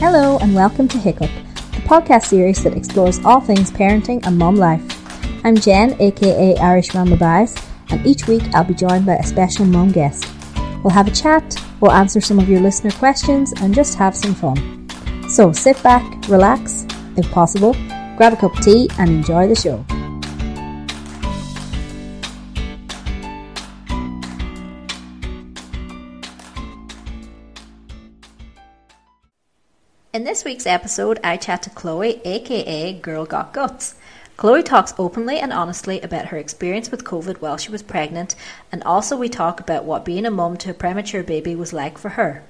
Hello, and welcome to Hiccup, the podcast series that explores all things parenting and mom life. I'm Jen, aka Irish Mama Bias, and each week I'll be joined by a special mom guest. We'll have a chat, we'll answer some of your listener questions, and just have some fun. So sit back, relax, if possible, grab a cup of tea, and enjoy the show. In this week's episode, I chat to Chloe, aka Girl Got Guts. Chloe talks openly and honestly about her experience with COVID while she was pregnant, and also we talk about what being a mum to a premature baby was like for her.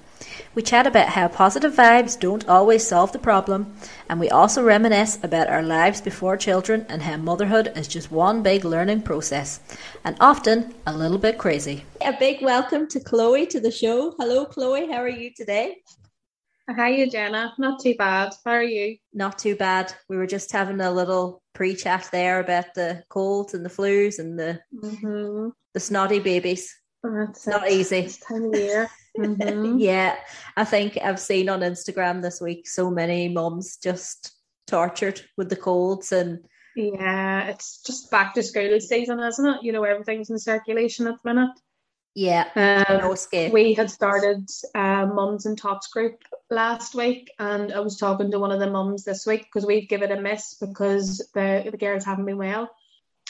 We chat about how positive vibes don't always solve the problem, and we also reminisce about our lives before children and how motherhood is just one big learning process, and often a little bit crazy. A big welcome to Chloe to the show. Hello, Chloe, how are you today? Hi, Jenna. Not too bad. How are you? Not too bad. We were just having a little pre-chat there about the colds and the flus and the mm-hmm. the snotty babies. That's not it. easy. This time of year. Mm-hmm. yeah, I think I've seen on Instagram this week so many mums just tortured with the colds and. Yeah, it's just back to school season, isn't it? You know, everything's in circulation at the minute. Yeah, um, no escape. We had started uh, mums and tots group last week, and I was talking to one of the mums this week because we've given it a miss because the the girls haven't been well,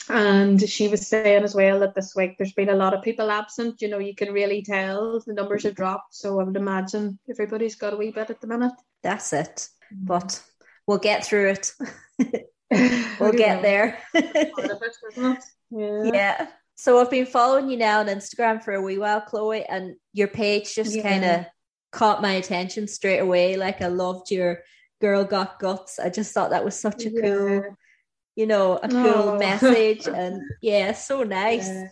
and she was saying as well that this week there's been a lot of people absent. You know, you can really tell the numbers have dropped. So I would imagine everybody's got a wee bit at the minute. That's it, mm-hmm. but we'll get through it. we'll get there. yeah. yeah. So I've been following you now on Instagram for a wee while, Chloe, and your page just yeah. kind of caught my attention straight away. Like I loved your girl got guts. I just thought that was such a yeah. cool, you know, a cool oh. message, and yeah, so nice. Yeah.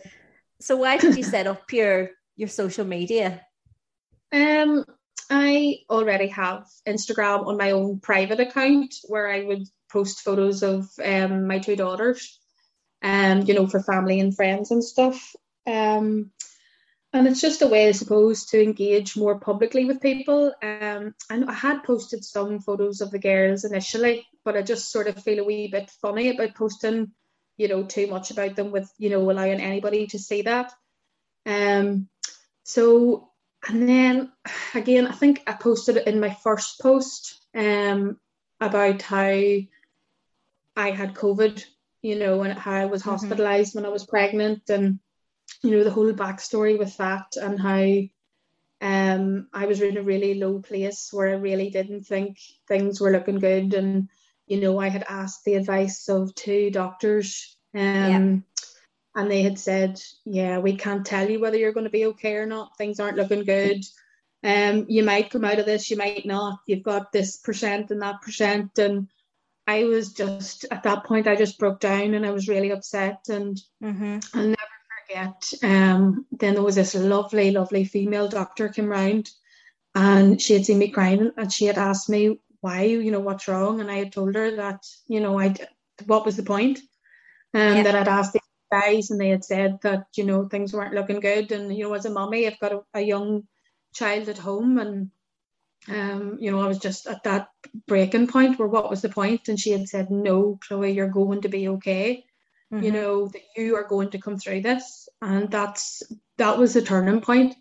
So why did you set up your your social media? Um, I already have Instagram on my own private account where I would post photos of um my two daughters um, you know, for family and friends and stuff. Um, and it's just a way, I suppose, to engage more publicly with people. Um, and I had posted some photos of the girls initially, but I just sort of feel a wee bit funny about posting, you know, too much about them with, you know, allowing anybody to see that. Um, so, and then again, I think I posted it in my first post um, about how I had COVID you know, and how I was mm-hmm. hospitalized mm-hmm. when I was pregnant and, you know, the whole backstory with that and how um, I was in a really low place where I really didn't think things were looking good. And, you know, I had asked the advice of two doctors um, yeah. and they had said, yeah, we can't tell you whether you're going to be okay or not. Things aren't looking good. Um, you might come out of this, you might not. You've got this percent and that percent. And, I was just at that point I just broke down and I was really upset and mm-hmm. I'll never forget. Um, then there was this lovely, lovely female doctor came round and she had seen me crying and she had asked me why, you know, what's wrong, and I had told her that, you know, I what was the point, um, yeah. that I'd asked these guys and they had said that you know things weren't looking good, and you know, as a mummy, I've got a, a young child at home and um, you know, I was just at that breaking point where what was the point? And she had said, No, Chloe, you're going to be okay. Mm-hmm. You know, that you are going to come through this. And that's that was the turning point.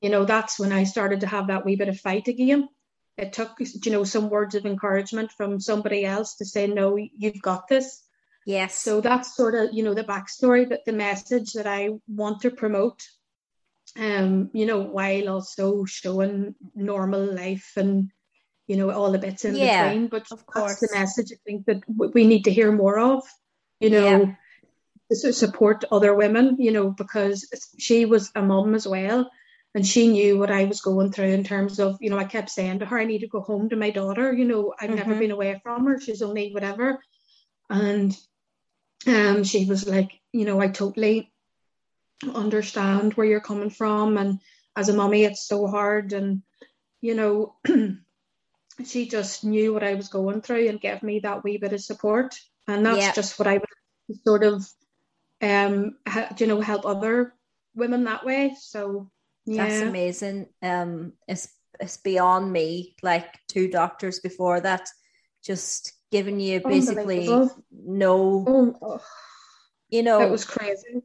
You know, that's when I started to have that wee bit of fight again. It took, you know, some words of encouragement from somebody else to say, No, you've got this. Yes. So that's sort of, you know, the backstory, but the message that I want to promote um, you know, while also showing normal life and you know all the bits in yeah, between. But of course, the message I think that we need to hear more of. You know, yeah. to support other women. You know, because she was a mum as well, and she knew what I was going through in terms of you know I kept saying to her I need to go home to my daughter. You know, I've mm-hmm. never been away from her. She's only whatever, and um, she was like, you know, I totally understand where you're coming from and as a mummy it's so hard and you know she just knew what I was going through and gave me that wee bit of support and that's yeah. just what I would sort of um ha- you know help other women that way so yeah. that's amazing um it's it's beyond me. Like two doctors before that, just giving you basically no. Oh, oh. You know, it was crazy.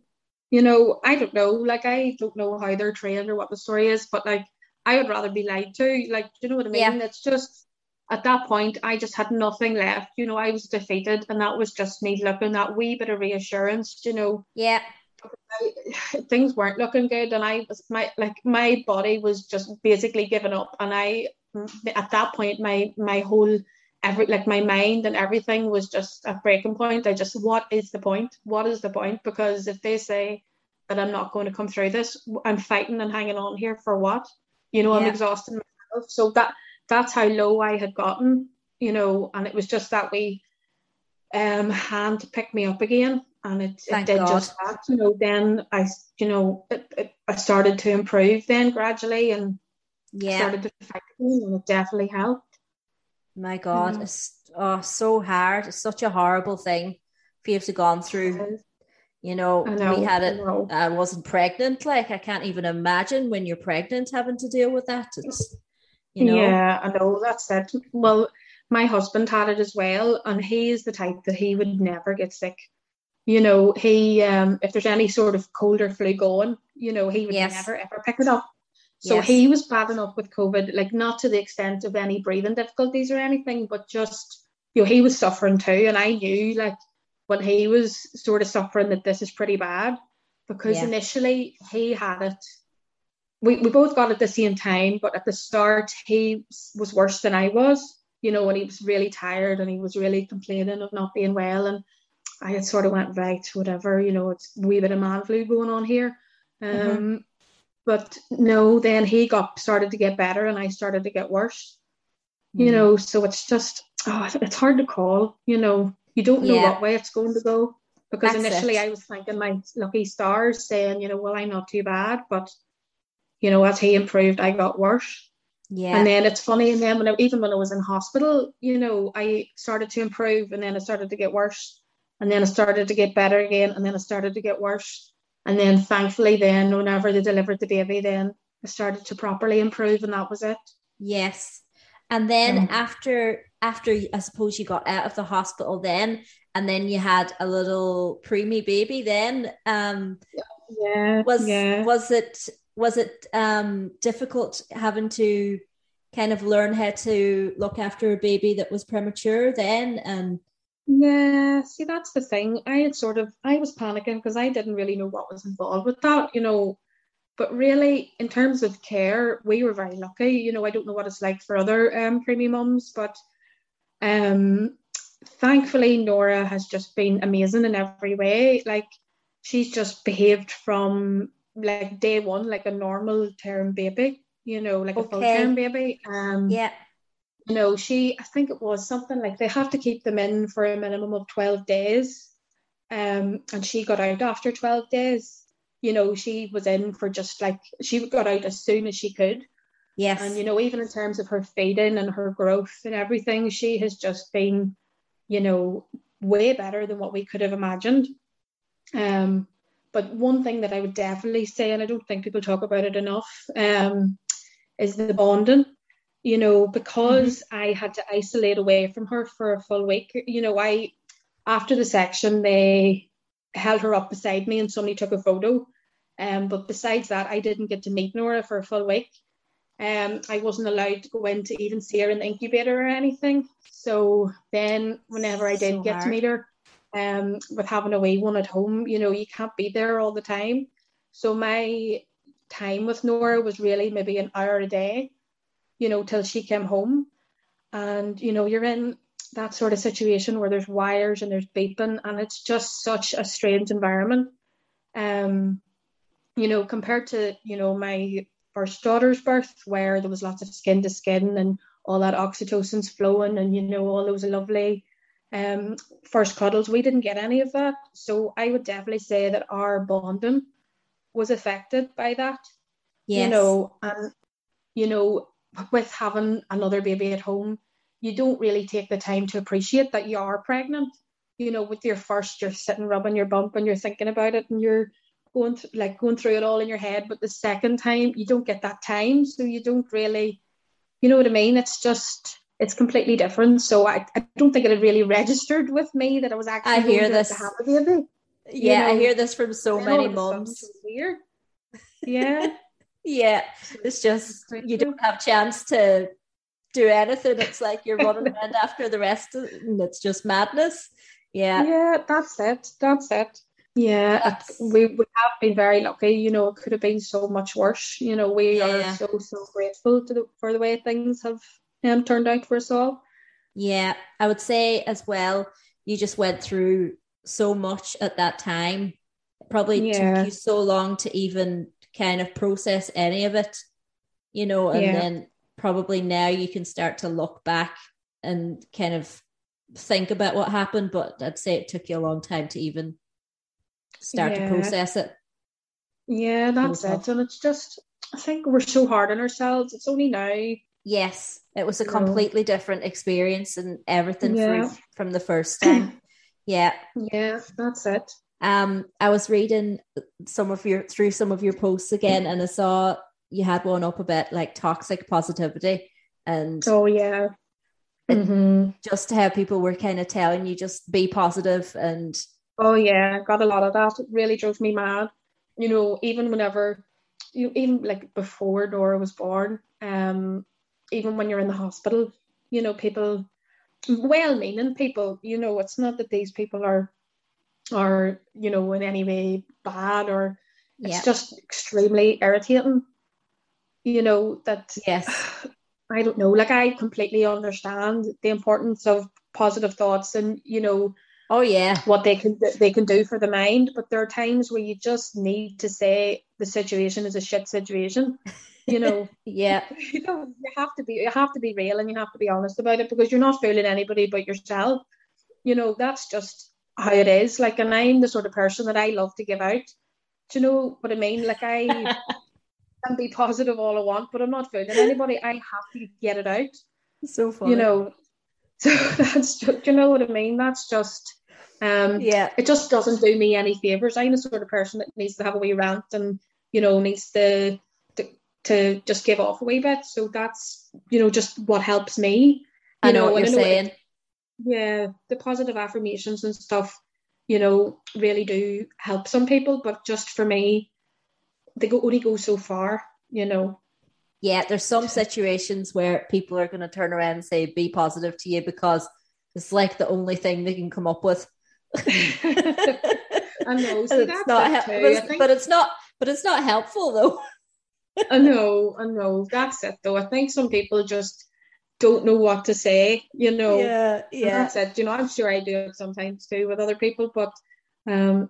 You know, I don't know. Like, I don't know how they're trained or what the story is, but like, I would rather be lied to. Like, do you know what I mean? Yeah. It's just at that point, I just had nothing left. You know, I was defeated, and that was just me looking that wee bit of reassurance. You know, yeah. I, things weren't looking good, and I was my like my body was just basically giving up, and I at that point my my whole every like my mind and everything was just a breaking point. I just what is the point? What is the point? Because if they say that I'm not going to come through this, I'm fighting and hanging on here for what? You know, yeah. I'm exhausting myself. So that that's how low I had gotten, you know, and it was just that we um hand to pick me up again and it, it did God. just that you know then I you know it, it, I started to improve then gradually and yeah started to fight and it definitely helped my God mm. it's oh, so hard. It's such a horrible thing for you have to have gone through. You know, know, we had it I, I wasn't pregnant. Like I can't even imagine when you're pregnant having to deal with that. It's you know? Yeah I know that's it. Well my husband had it as well and he is the type that he would never get sick. You know he um if there's any sort of cold or flu going you know he would yes. never ever pick it up so yes. he was bad enough with covid like not to the extent of any breathing difficulties or anything but just you know he was suffering too and i knew like when he was sort of suffering that this is pretty bad because yeah. initially he had it we, we both got it at the same time but at the start he was worse than i was you know when he was really tired and he was really complaining of not being well and I had sort of went right, whatever, you know, it's a wee bit of man flu going on here. Um, mm-hmm. But no, then he got started to get better, and I started to get worse. Mm-hmm. You know, so it's just oh, it's hard to call. You know, you don't know yeah. what way it's going to go because That's initially it. I was thinking my lucky stars, saying, you know, well, I'm not too bad, but you know, as he improved, I got worse. Yeah. And then it's funny, and then when I, even when I was in hospital, you know, I started to improve, and then it started to get worse and then it started to get better again and then it started to get worse and then thankfully then whenever they delivered the baby then it started to properly improve and that was it. Yes. And then after after i suppose you got out of the hospital then and then you had a little preemie baby then um yeah was yeah. was it was it um difficult having to kind of learn how to look after a baby that was premature then and yeah, see, that's the thing. I had sort of, I was panicking because I didn't really know what was involved with that, you know. But really, in terms of care, we were very lucky. You know, I don't know what it's like for other um, preemie mums, but um, thankfully, Nora has just been amazing in every way. Like, she's just behaved from like day one, like a normal term baby, you know, like okay. a full term baby. Um, yeah you know, she, I think it was something like they have to keep them in for a minimum of 12 days. Um, and she got out after 12 days. You know, she was in for just like, she got out as soon as she could. Yes. And, you know, even in terms of her feeding and her growth and everything, she has just been, you know, way better than what we could have imagined. Um, but one thing that I would definitely say, and I don't think people talk about it enough, um, is the bonding you know, because mm-hmm. I had to isolate away from her for a full week, you know, I, after the section, they held her up beside me and somebody took a photo. Um, but besides that, I didn't get to meet Nora for a full week. Um, I wasn't allowed to go in to even see her in the incubator or anything. So then, whenever I did so get hard. to meet her, um, with having a wee one at home, you know, you can't be there all the time. So my time with Nora was really maybe an hour a day you know, till she came home. And, you know, you're in that sort of situation where there's wires and there's beeping and it's just such a strange environment. Um, you know, compared to, you know, my first daughter's birth where there was lots of skin to skin and all that oxytocin's flowing and, you know, all those lovely um, first cuddles, we didn't get any of that. So I would definitely say that our bonding was affected by that. Yes. You know, and you know, with having another baby at home, you don't really take the time to appreciate that you are pregnant. You know, with your first, you're sitting rubbing your bump and you're thinking about it and you're going th- like going through it all in your head. But the second time, you don't get that time, so you don't really you know what I mean? It's just it's completely different. So I, I don't think it had really registered with me that I was actually I hear this. to have a baby. Yeah, You I hear this from so many all of a sudden mums. it was Weird. Yeah. Yeah, it's just you don't have chance to do anything. It's like you're running around after the rest of and it's just madness. Yeah. yeah, that's it. That's it. Yeah, That's- we, we have been very lucky. You know, it could have been so much worse. You know, we Yeah. are so so grateful to the, for the way things have um, turned out for us all. Yeah, I would say as well, you just went through so much at that time. It probably Yeah. took you so long to even kind of process any of it, you know, and Yeah. then probably now you can start to look back and kind of think about what happened. But I'd say it took you a long time to even start to process it. Yeah, that's it. And it's just, I think we're so hard on ourselves. It's only now. Yes, it was a completely different experience and everything Yeah. through, from the first time. yeah. Yeah, that's it. Um, I was reading some of your through some of your posts again, and I saw you had one up about like toxic positivity and Oh, yeah. And- hmm just how people were kind of telling you just be positive and Oh, yeah. I got a lot of that. It really drove me mad. You know, even whenever, you even like before Nora was born, um, even when you're in the hospital, you know, people, well-meaning people, you know, it's not that these people are, are, you know, in any way bad or it's just extremely irritating. You know, that yes, I don't know, like I completely understand the importance of positive thoughts and, you know, oh yeah, what they can they can do for the mind, but there are times where you just need to say the situation is a shit situation. You know, yeah, you know, you have to be you have to be real and you have to be honest about it because you're not fooling anybody but yourself. You know, that's just how it is. Like, and I'm the sort of person that I love to give out. Do you know what I mean? Like, I can be positive all I want, but I'm not fooling anybody. I have to get it out. so funny. You know, so that's just, you know what I mean? That's just, um, yeah, it just doesn't do me any favors. I'm the sort of person that needs to have a wee rant and you know needs to to, to just give off a wee bit. So that's you know just what helps me. I You know what you're saying. Yeah, the positive affirmations and stuff, you know, really do help some people, but just for me, they go only go so far. You know. Yeah, there's some situations where people are going to turn around and say be positive to you because it's like the only thing they can come up with. I know. See, it's not it too. but, it's, think- but it's not but it's not helpful though. I know, I know. That's it, though. I think some people just don't know what to say. You know, yeah, yeah. that's it. You know, I'm sure I do it sometimes too with other people, but um,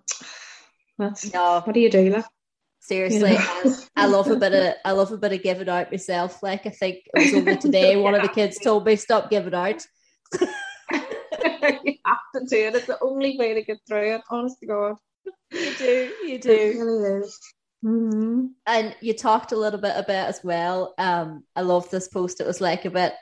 that's No, what do you do, like? seriously, You know? I love a bit of I love a bit of giving out myself. Like I think it was only today one of the kids told me stop giving out. you have to do it. It's the only way to get through it. Honest to God, You do, you it do. really is. hmm And you talked a little bit about as well. Um, I love this post. It was like about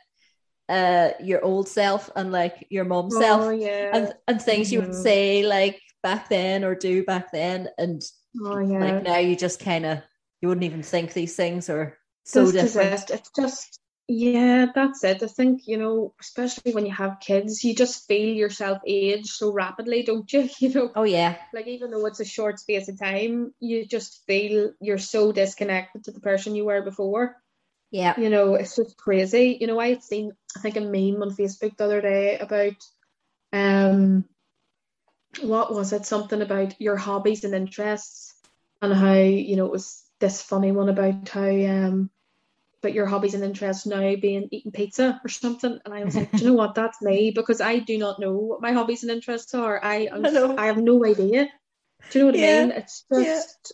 uh your old self and like your mom Oh self yeah. and and things you would Mhm. say like back then or do back then and oh yeah. like now you just kind of you wouldn't even think these things are so different it. It's just yeah, that's it. I think you know, especially when you have kids, you just feel yourself age so rapidly, don't you? You know, oh yeah like even though it's a short space of time, you just feel you're so disconnected to the person you were before. Yeah You know, it's just crazy. You know, I had seen I think a meme on Facebook the other day about um what was it? Something about your hobbies and interests and how, you know, it was this funny one about how um but your hobbies and interests now being eating pizza or something. And I was like, Do you know what? That's me because I do not know what my hobbies and interests are. I I. I have no idea. Do you know what Yeah. I mean? It's just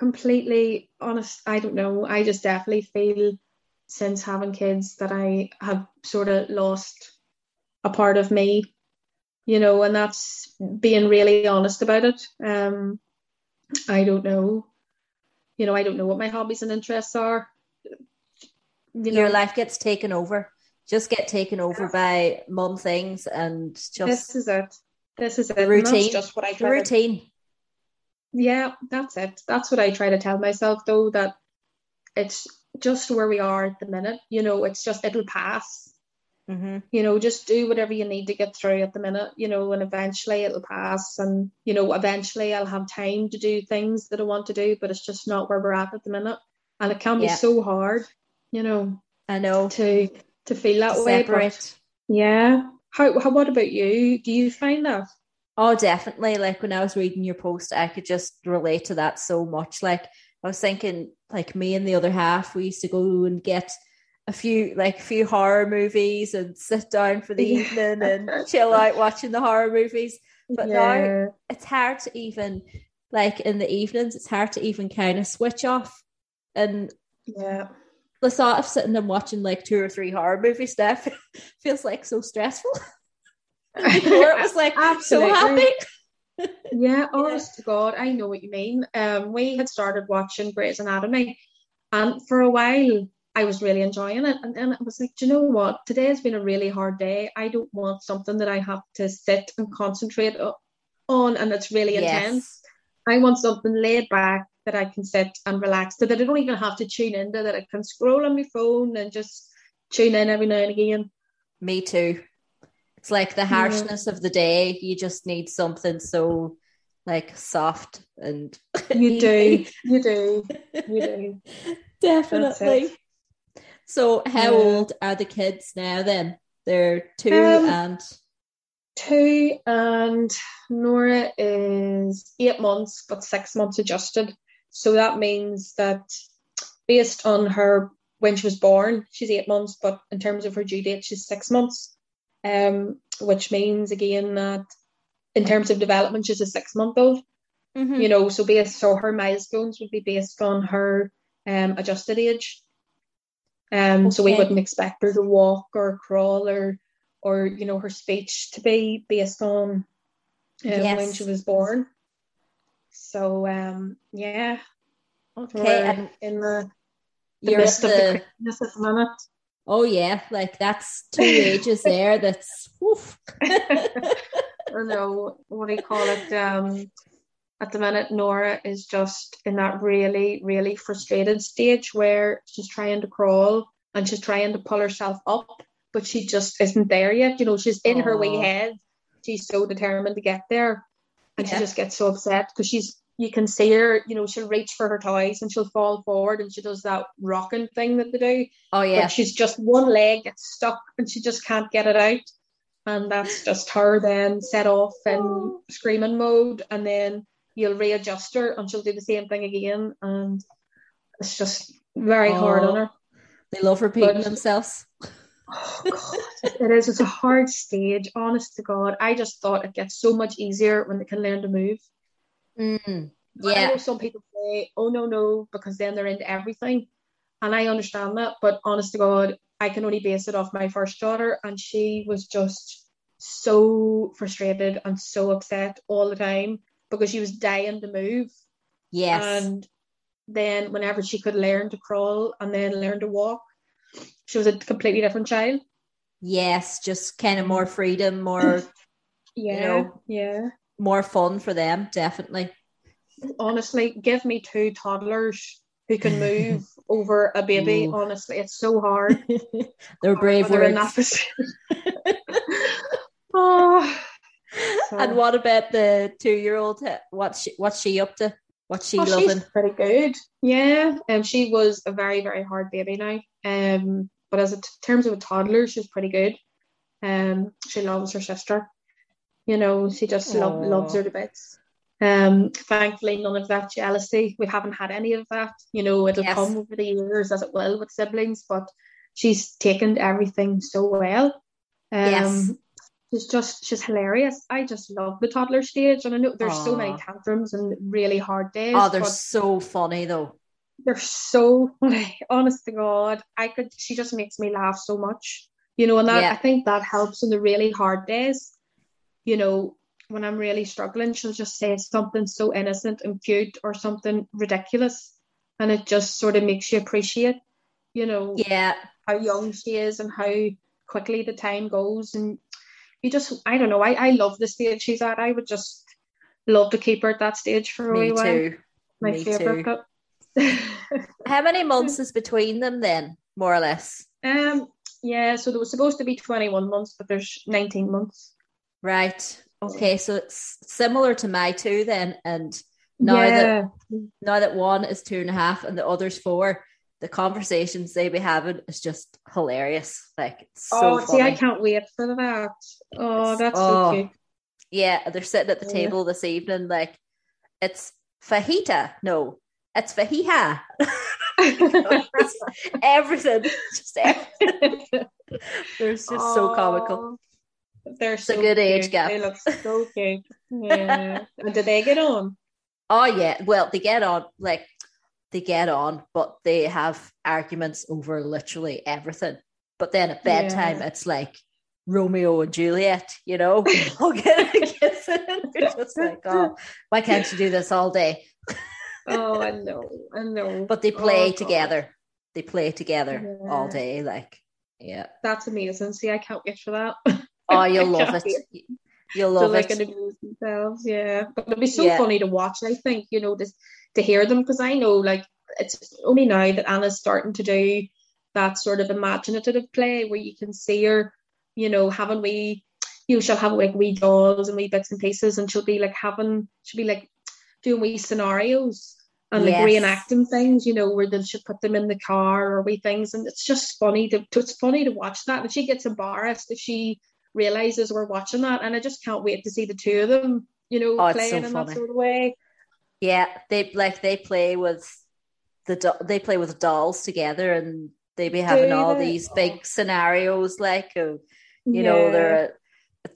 completely honest. I don't know. I just definitely feel since having kids that I have sort of lost a part of me, you know, and that's being really honest about it. Um, I don't know. You know, I don't know what my hobbies and interests are. You know, your life gets taken over just get taken over by mom things and just this is it. This is it. the And that's routine just what I to routine Yeah, that's it. That's what I try to tell myself though, that it's just where we are at the minute. You know, it's just it'll pass. Mm-hmm. You know, just do whatever you need to get through at the minute. You know, and eventually it'll pass, and you know, eventually I'll have time to do things that I want to do. But it's just not where we're at at the minute, and it can Yeah. be so hard. You know, I know. to to feel that To way. separate. yeah. How, how? What about you? Do you find that? Oh, definitely. Like when I was reading your post, I could just relate to that so much. Like I was thinking, like me and the other half, we used to go and get a few, like a few horror movies and sit down for the evening and chill out watching the horror movies. But now it's hard to even, like in the evenings, it's hard to even kind of switch off. And yeah. the thought of sitting and watching like two or three horror movies now feels like so stressful. Before it was like so happy. Yeah, honest to God, I know what you mean. Um, we had started watching Grey's Anatomy, and for a while I was really enjoying it. And then I was like, do you know what? Today has been a really hard day. I don't want something that I have to sit and concentrate on, and it's really intense. I want something laid back that I can sit and relax, so that I don't even have to tune into. That I can scroll on my phone and just tune in every now and again. Me too. It's like the harshness of the day. You just need something so like soft and You do, you do, you do. Definitely. So how Yeah. old are the kids now then? They're two Um, and two and Nora is eight months but six months adjusted. So that means that based on her when she was born, she's eight months, but in terms of her due date, she's six months. Um, which means again that in terms of development, she's a six month old. Mhm. You know, so based so her milestones would be based on her um adjusted age. Um, so we wouldn't expect her to walk or crawl or or you know her speech to be based on um, when she was born. So um, yeah, okay. in the, the midst at of the the craziness at the minute. Oh yeah, like that's two ages there. That's woof. or no, what do you call it? Um, at the minute, Nora is just in that really, really frustrated stage where she's trying to crawl and she's trying to pull herself up, but she just isn't there yet. You know, she's in her wee head. She's so determined to get there, and Yeah. she just gets so upset because she's. You can see her, you know, she'll reach for her toys and she'll fall forward and she does that rocking thing that they do Oh yeah. but she's just one leg gets stuck and she just can't get it out. And that's just her then set off in Oh. screaming mode, and then you'll readjust her and she'll do the same thing again. And it's just very hard on Oh. her. They love repeating But- themselves. Oh, God. it is. It's a hard stage, honest to God. I just thought it gets so much easier when they can learn to move. Mm. I Yeah. know some people say, oh, no, no, because then they're into everything. And I understand that. But honest to God, I can only base it off my first daughter. And she was just so frustrated and so upset all the time because she was dying to move. Yes. And then whenever she could learn to crawl and then learn to walk, she was a completely different child. yes. Just kind of more freedom, more Yeah. know. Yeah. More fun for them. Definitely. honestly, give me two toddlers who can move over a baby. Ooh. Honestly, it's so hard. They're brave in words. that oh, so- And what about the two-year-old? What's she? What's she up to? What's she oh, loving? she's pretty good. Yeah, and she was a very very hard baby now. Um, but as in terms of a toddler, she's pretty good. Um, she loves her sister. You know, she just love, loves her to bits. Um, thankfully, none of that jealousy. We haven't had any of that. You know, it'll Yes. come over the years as it will with siblings, but she's taken everything so well. Um, Yes. she's just she's hilarious. I just love the toddler stage, and I know there's so many tantrums and really hard days. Oh, they're so funny though. they're so funny. Honest to God, I could. She just makes me laugh so much. You know, and that Yeah. I think that helps in the really hard days. You know, when I'm really struggling, she'll just say something so innocent and cute or something ridiculous, and it just sort of makes you appreciate. You know Yeah. how young she is and how quickly the time goes, and you just I don't know. I I love the stage she's at. I would just love to keep her at that stage for a Me wee while. too. My Me favorite too. How many months is between them then, more or less? Um, yeah, so there was supposed to be 21 months, but there's 19 months. Right. Okay, so it's similar to my two then, and now yeah. that now that one is two and a half and the other's four, the conversations they be having is just hilarious. Like it's so oh, funny. see, I can't wait for that. Oh, that's oh. so cute. Yeah, they're sitting at the Yeah. table this evening, like it's fajita. No, it's fajita. everything, just everything. They're just so comical. Oh, They're It's a so good age cute. gap. They look so cute. Yeah. and do they get on? Oh yeah, well they get on like they get on, but they have arguments over literally everything. But then at bedtime, Yeah. it's like Romeo and Juliet, you know, all getting kissing. You're just like, oh, why can't you do this all day? Oh, I know, I know. But they oh, play Oh, God. together. They play together all day. Like, yeah. That's amazing. See, I can't wait for that. Oh, you'll love it. You'll love so they it. can amuse themselves. Yeah, but it'll be so Yeah. funny to watch. I think you know this to hear them because I know like it's only now that Anna's starting to do that sort of imaginative play where you can see her, you know, having we, you know, she'll have like wee dolls and wee bits and pieces, and she'll be like having, she'll be like doing wee scenarios and like Yes. reenacting things, you know, where then she'll put them in the car or wee things, and it's just funny to it's funny to watch that, and she gets embarrassed if she realizes we're watching that, and I just can't wait to see the two of them, you know, Oh, playing so in funny. that sort of way. Yeah, they like they play with the do- they play with dolls together, and they be having Do all they? these big scenarios, like of you know, Yeah. there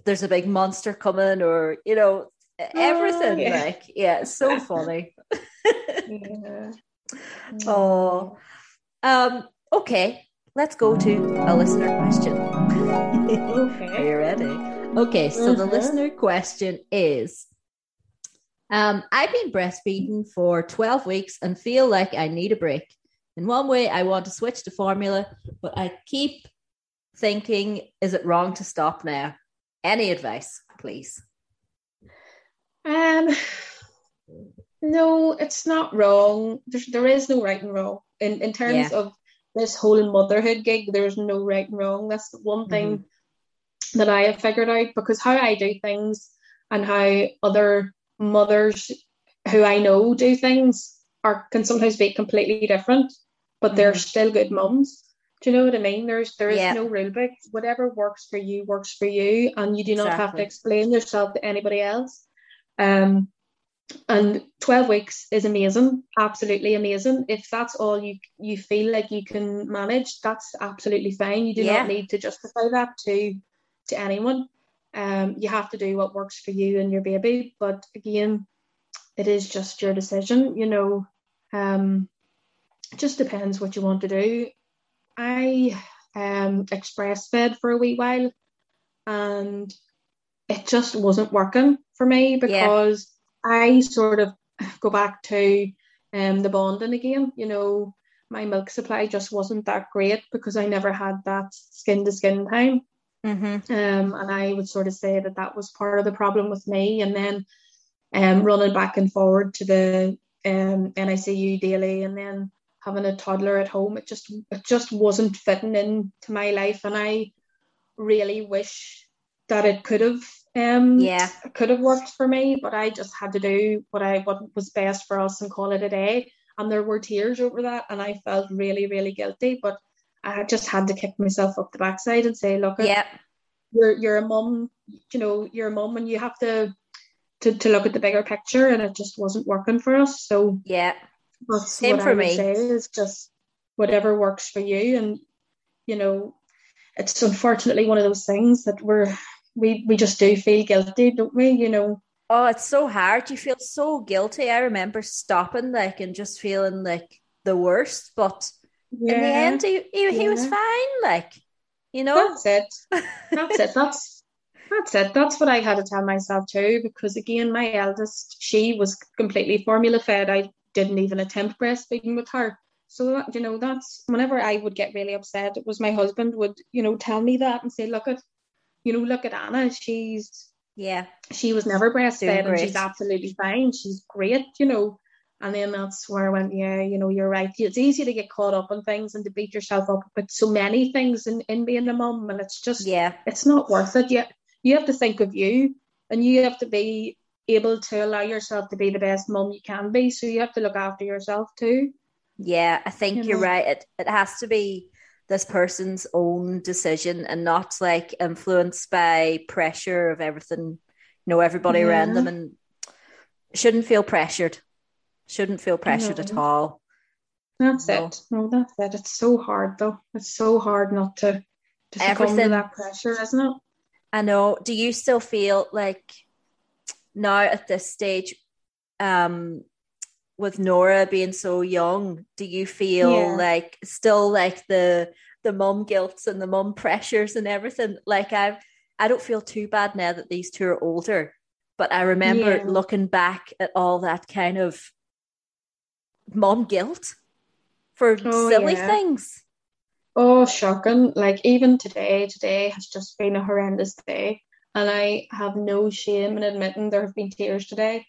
there's a big monster coming, or you know, everything. yeah. Like, yeah, it's so funny. Yeah. Oh, um, okay, let's go to a listener question. okay. Are you ready? Okay, so the Mhm. listener question is um, I've been breastfeeding for 12 weeks and feel like I need a break. In one way, I want to switch to formula, but I keep thinking, is it wrong to stop now? Any advice, please? Um, no, it's not wrong. There's, there is no right and wrong in in terms Yeah. of this whole motherhood gig. There's no right and wrong. That's the one thing that I have figured out because how I do things and how other mothers who I know do things are can sometimes be completely different, but they're Mhm. still good mums. Do you know what I mean? There's there is Yeah. no rule book. Whatever works for you works for you, and you do not have to explain yourself to anybody else. Um, and 12 weeks is amazing, absolutely amazing. If that's all you you feel like you can manage, that's absolutely fine. You do Yeah. not need to justify that to to anyone. Um, you have to do what works for you and your baby. But again, it is just your decision. You know, um, it just depends what you want to do. I um express fed for a wee while, and it just wasn't working for me because I sort of go back to um the bonding again. You know, my milk supply just wasn't that great because I never had that skin to skin time. Mm-hmm. Um, and I would sort of say that that was part of the problem with me. And then um, running back and forward to the um, NICU daily, and then having a toddler at home, it just it just wasn't fitting into my life. And I really wish that it could have um Yeah. could have worked for me, but I just had to do what I what was best for us and call it a day. And there were tears over that, and I felt really really guilty, but. I just had to kick myself up the backside and say, look, Yeah. you're you're a mum, you know, you're a mum and you have to to, to look at the bigger picture and it just wasn't working for us. So Yeah. that's Same what for I me. say is just whatever works for you and you know, it's unfortunately one of those things that we're we we just do feel guilty, don't we? You know. Oh, it's so hard. You feel so guilty. I remember stopping like and just feeling like the worst, but Yeah. in the end, he, he, he was fine. Like, you know, That's it. That's it. That's that's it. That's what I had to tell myself too, because again, my eldest, she was completely formula fed. I didn't even attempt breastfeeding with her. So that, you know, that's whenever I would get really upset, it was my husband would, you know, tell me that and say, look at, you know, look at Anna. She's yeah, she was never breastfed and she's absolutely fine. She's great, you know. And then that's where I went, yeah, you know, you're right. It's easy to get caught up on things and to beat yourself up with so many things in, in being a mum. And it's just, yeah, it's not worth it. Yet you have to think of you and you have to be able to allow yourself to be the best mum you can be. So you have to look after yourself too. Yeah, I think you are right. It it has to be this person's own decision and not like influenced by pressure of everything, you know, everybody yeah. around them and shouldn't feel pressured. Shouldn't feel pressured at all. That's no. it. No, that's it. It's so hard though. It's so hard not to, to succumb to that pressure, isn't it? I know. Do you still feel like now at this stage, um, with Nora being so young, do you feel yeah. like still like the the mum guilt and the mum pressures and everything? Like I've I don't feel too bad now that these two are older, but I remember yeah. looking back at all that kind of mom guilt for oh, silly yeah. things. Oh, shocking. Like even today, today has just been a horrendous day. And I have no shame in admitting there have been tears today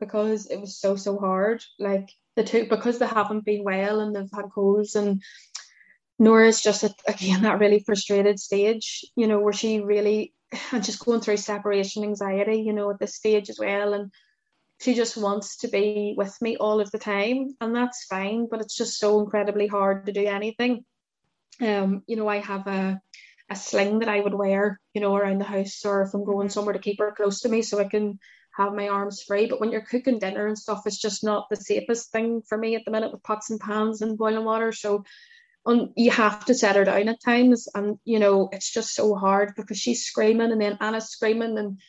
because it was so, so hard. Like the two, because they haven't been well and they've had colds and Nora's just at, again that really frustrated stage, you know, where she really and just going through separation anxiety, you know, at this stage as well. And she just wants to be with me all of the time, and that's fine. But it's just so incredibly hard to do anything. Um, you know, I have a a sling that I would wear, you know, around the house, or if I'm going somewhere to keep her close to me, so I can have my arms free. But when you're cooking dinner and stuff, it's just not the safest thing for me at the minute with pots and pans and boiling water. So on you have to set her down at times. And you know it's just so hard because she's screaming and then Anna's screaming and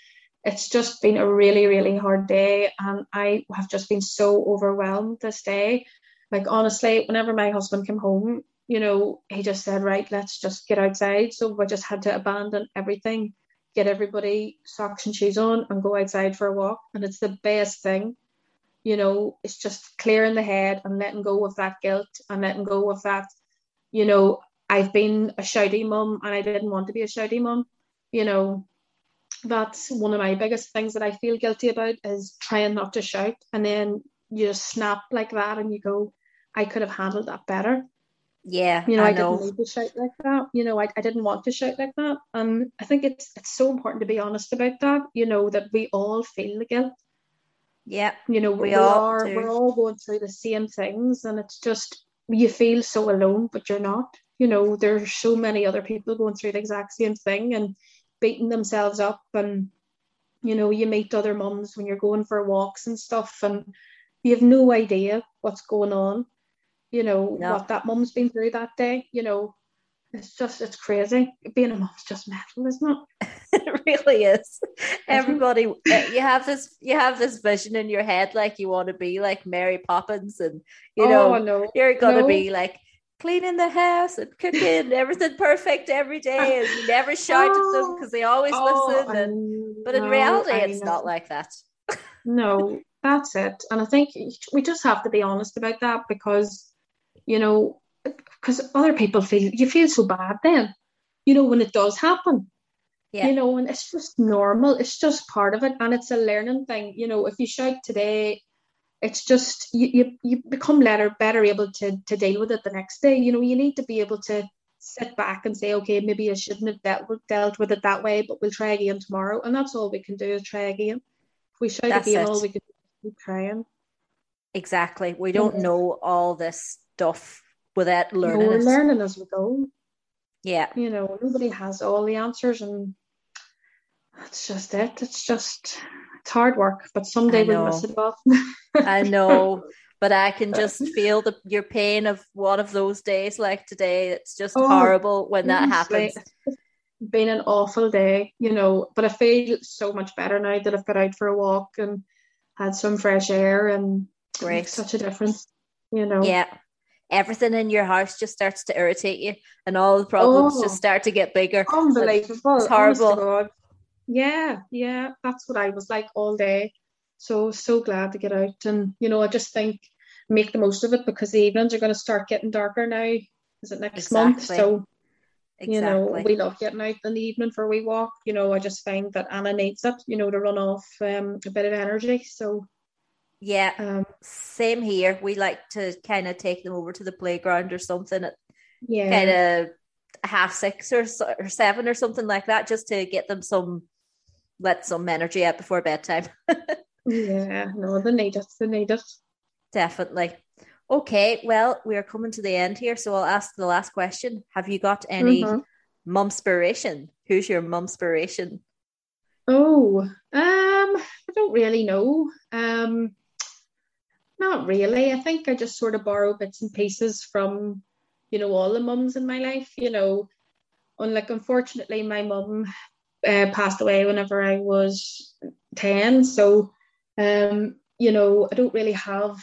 it's just been a really really hard day. And I have just been so overwhelmed this day. Like honestly whenever my husband came home you know he just said right let's just get outside. So I just had to abandon everything get everybody socks and shoes on and go outside for a walk and it's the best thing you know it's just clearing the head and letting go of that guilt and letting go of that you know, I've been a shouty mum and I didn't want to be a shouty mum. You know, that's one of my biggest things that I feel guilty about is trying not to shout. And then you just snap like that and you go, I could have handled that better. Yeah. You know, I, I know. didn't need to shout like that. You know, I, I didn't want to shout like that. And I think it's it's so important to be honest about that, you know, that we all feel the guilt. Yeah. You know, we, we are do. we're all going through the same things and it's just you feel so alone, but you're not. You know, there's so many other people going through the exact same thing and beating themselves up and you know, you meet other mums when you're going for walks and stuff and you have no idea what's going on, you know, no. what that mum's been through that day, you know. It's just it's crazy. Being a mom's just mental, isn't it? it really is. Everybody, eh, you have this, you have this vision in your head, like you want to be like Mary Poppins, and you know, oh, no. you're gonna no. be like cleaning the house and cooking everything perfect every day, and you never shout oh, at them because they always oh, listen. And, but in reality, it's not like that. no, that's it. And I think we just have to be honest about that because, you know, because other people feel you feel so bad then, you know, when it does happen. Yeah. You know, and it's just normal. It's just part of it, and it's a learning thing. You know, if you shout today, it's just you you, you become better better able to to deal with it the next day. You know, you need to be able to sit back and say, okay, maybe I shouldn't have dealt, dealt with it that way, but we'll try again tomorrow. And that's all we can do is try again. If we shout that's again, it. all we can do is keep trying. Exactly. We don't know all this stuff without learning. we're learning as we go. Yeah. You know, nobody has all the answers and that's just it. It's just it's hard work, but someday we'll miss it off. I know. But I can just feel the your pain of one of those days like today. It's just oh, horrible when that happens. It's been an awful day, you know, but I feel so much better now that I've got out for a walk and had some fresh air and Great. such a difference, you know. Yeah everything in your house just starts to irritate you and all the problems oh, just start to get bigger. Unbelievable. It's horrible. Yeah, yeah. That's what I was like all day. So so glad to get out and you know, I just think make the most of it because the evenings are gonna start getting darker now. Is it next exactly. month? So Exactly. You know, we love getting out in the evening for a wee walk. You know, I just find that Anna needs it, you know, to run off um, a bit of energy. So yeah, um, same here. We like to kind of take them over to the playground or something at Yeah. kind of half six or, or seven or something like that, just to get them some let some energy out before bedtime. Yeah. No, they need it. They need it. Definitely. Okay, well, we are coming to the end here, so I'll ask the last question. Have you got any Mhm. mumspiration? Who's your mumspiration? Oh, um, I don't really know. Um, not really. I think I just sort of borrow bits and pieces from, you know, all the mums in my life. You know, unlike unfortunately, my mum uh, passed away whenever I was ten. So, um, you know, I don't really have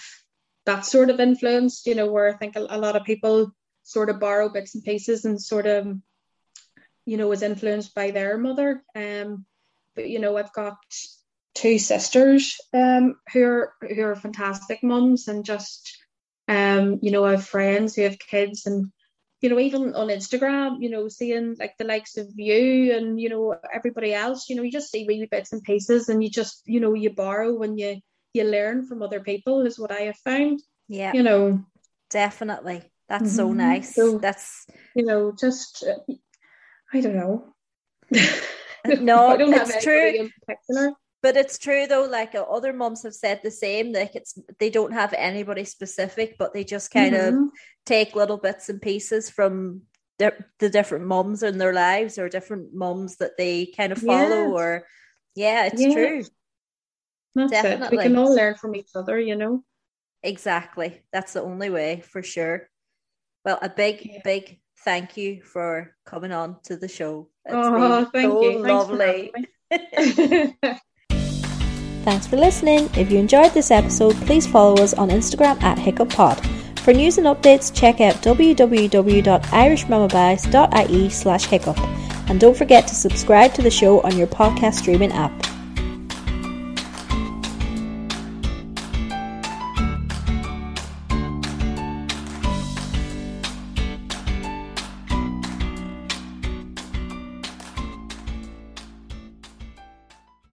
that sort of influence. You know, where I think a, a lot of people sort of borrow bits and pieces and sort of, you know, was influenced by their mother. Um but you know I've got two sisters um who are who are fantastic mums and just um you know I have friends who have kids and you know even on Instagram you know seeing like the likes of you and you know everybody else you know you just see wee bits and pieces and you just you know you borrow when you you learn from other people is what I have found Yeah, you know definitely. That's so Mhm. nice. So- That's you know just uh, I don't know No, I it's true. But it's true though, like uh, other moms have said the same. Like it's they don't have anybody specific, but they just kind of Mhm. take little bits and pieces from di- the different moms in their lives or different moms that they kind of follow. Yes. Or yeah, it's Yeah. true. That's it. We can all learn from each other, you know. Exactly. That's the only way for sure. Well, a big, Yeah. big thank you for coming on to the show. It's oh, thank so you. Lovely. Thanks for listening. If you enjoyed this episode, please follow us on Instagram at HiccupPod. For news and updates, check out www.irishmamabias.ie slash hiccup. And don't forget to subscribe to the show on your podcast streaming app.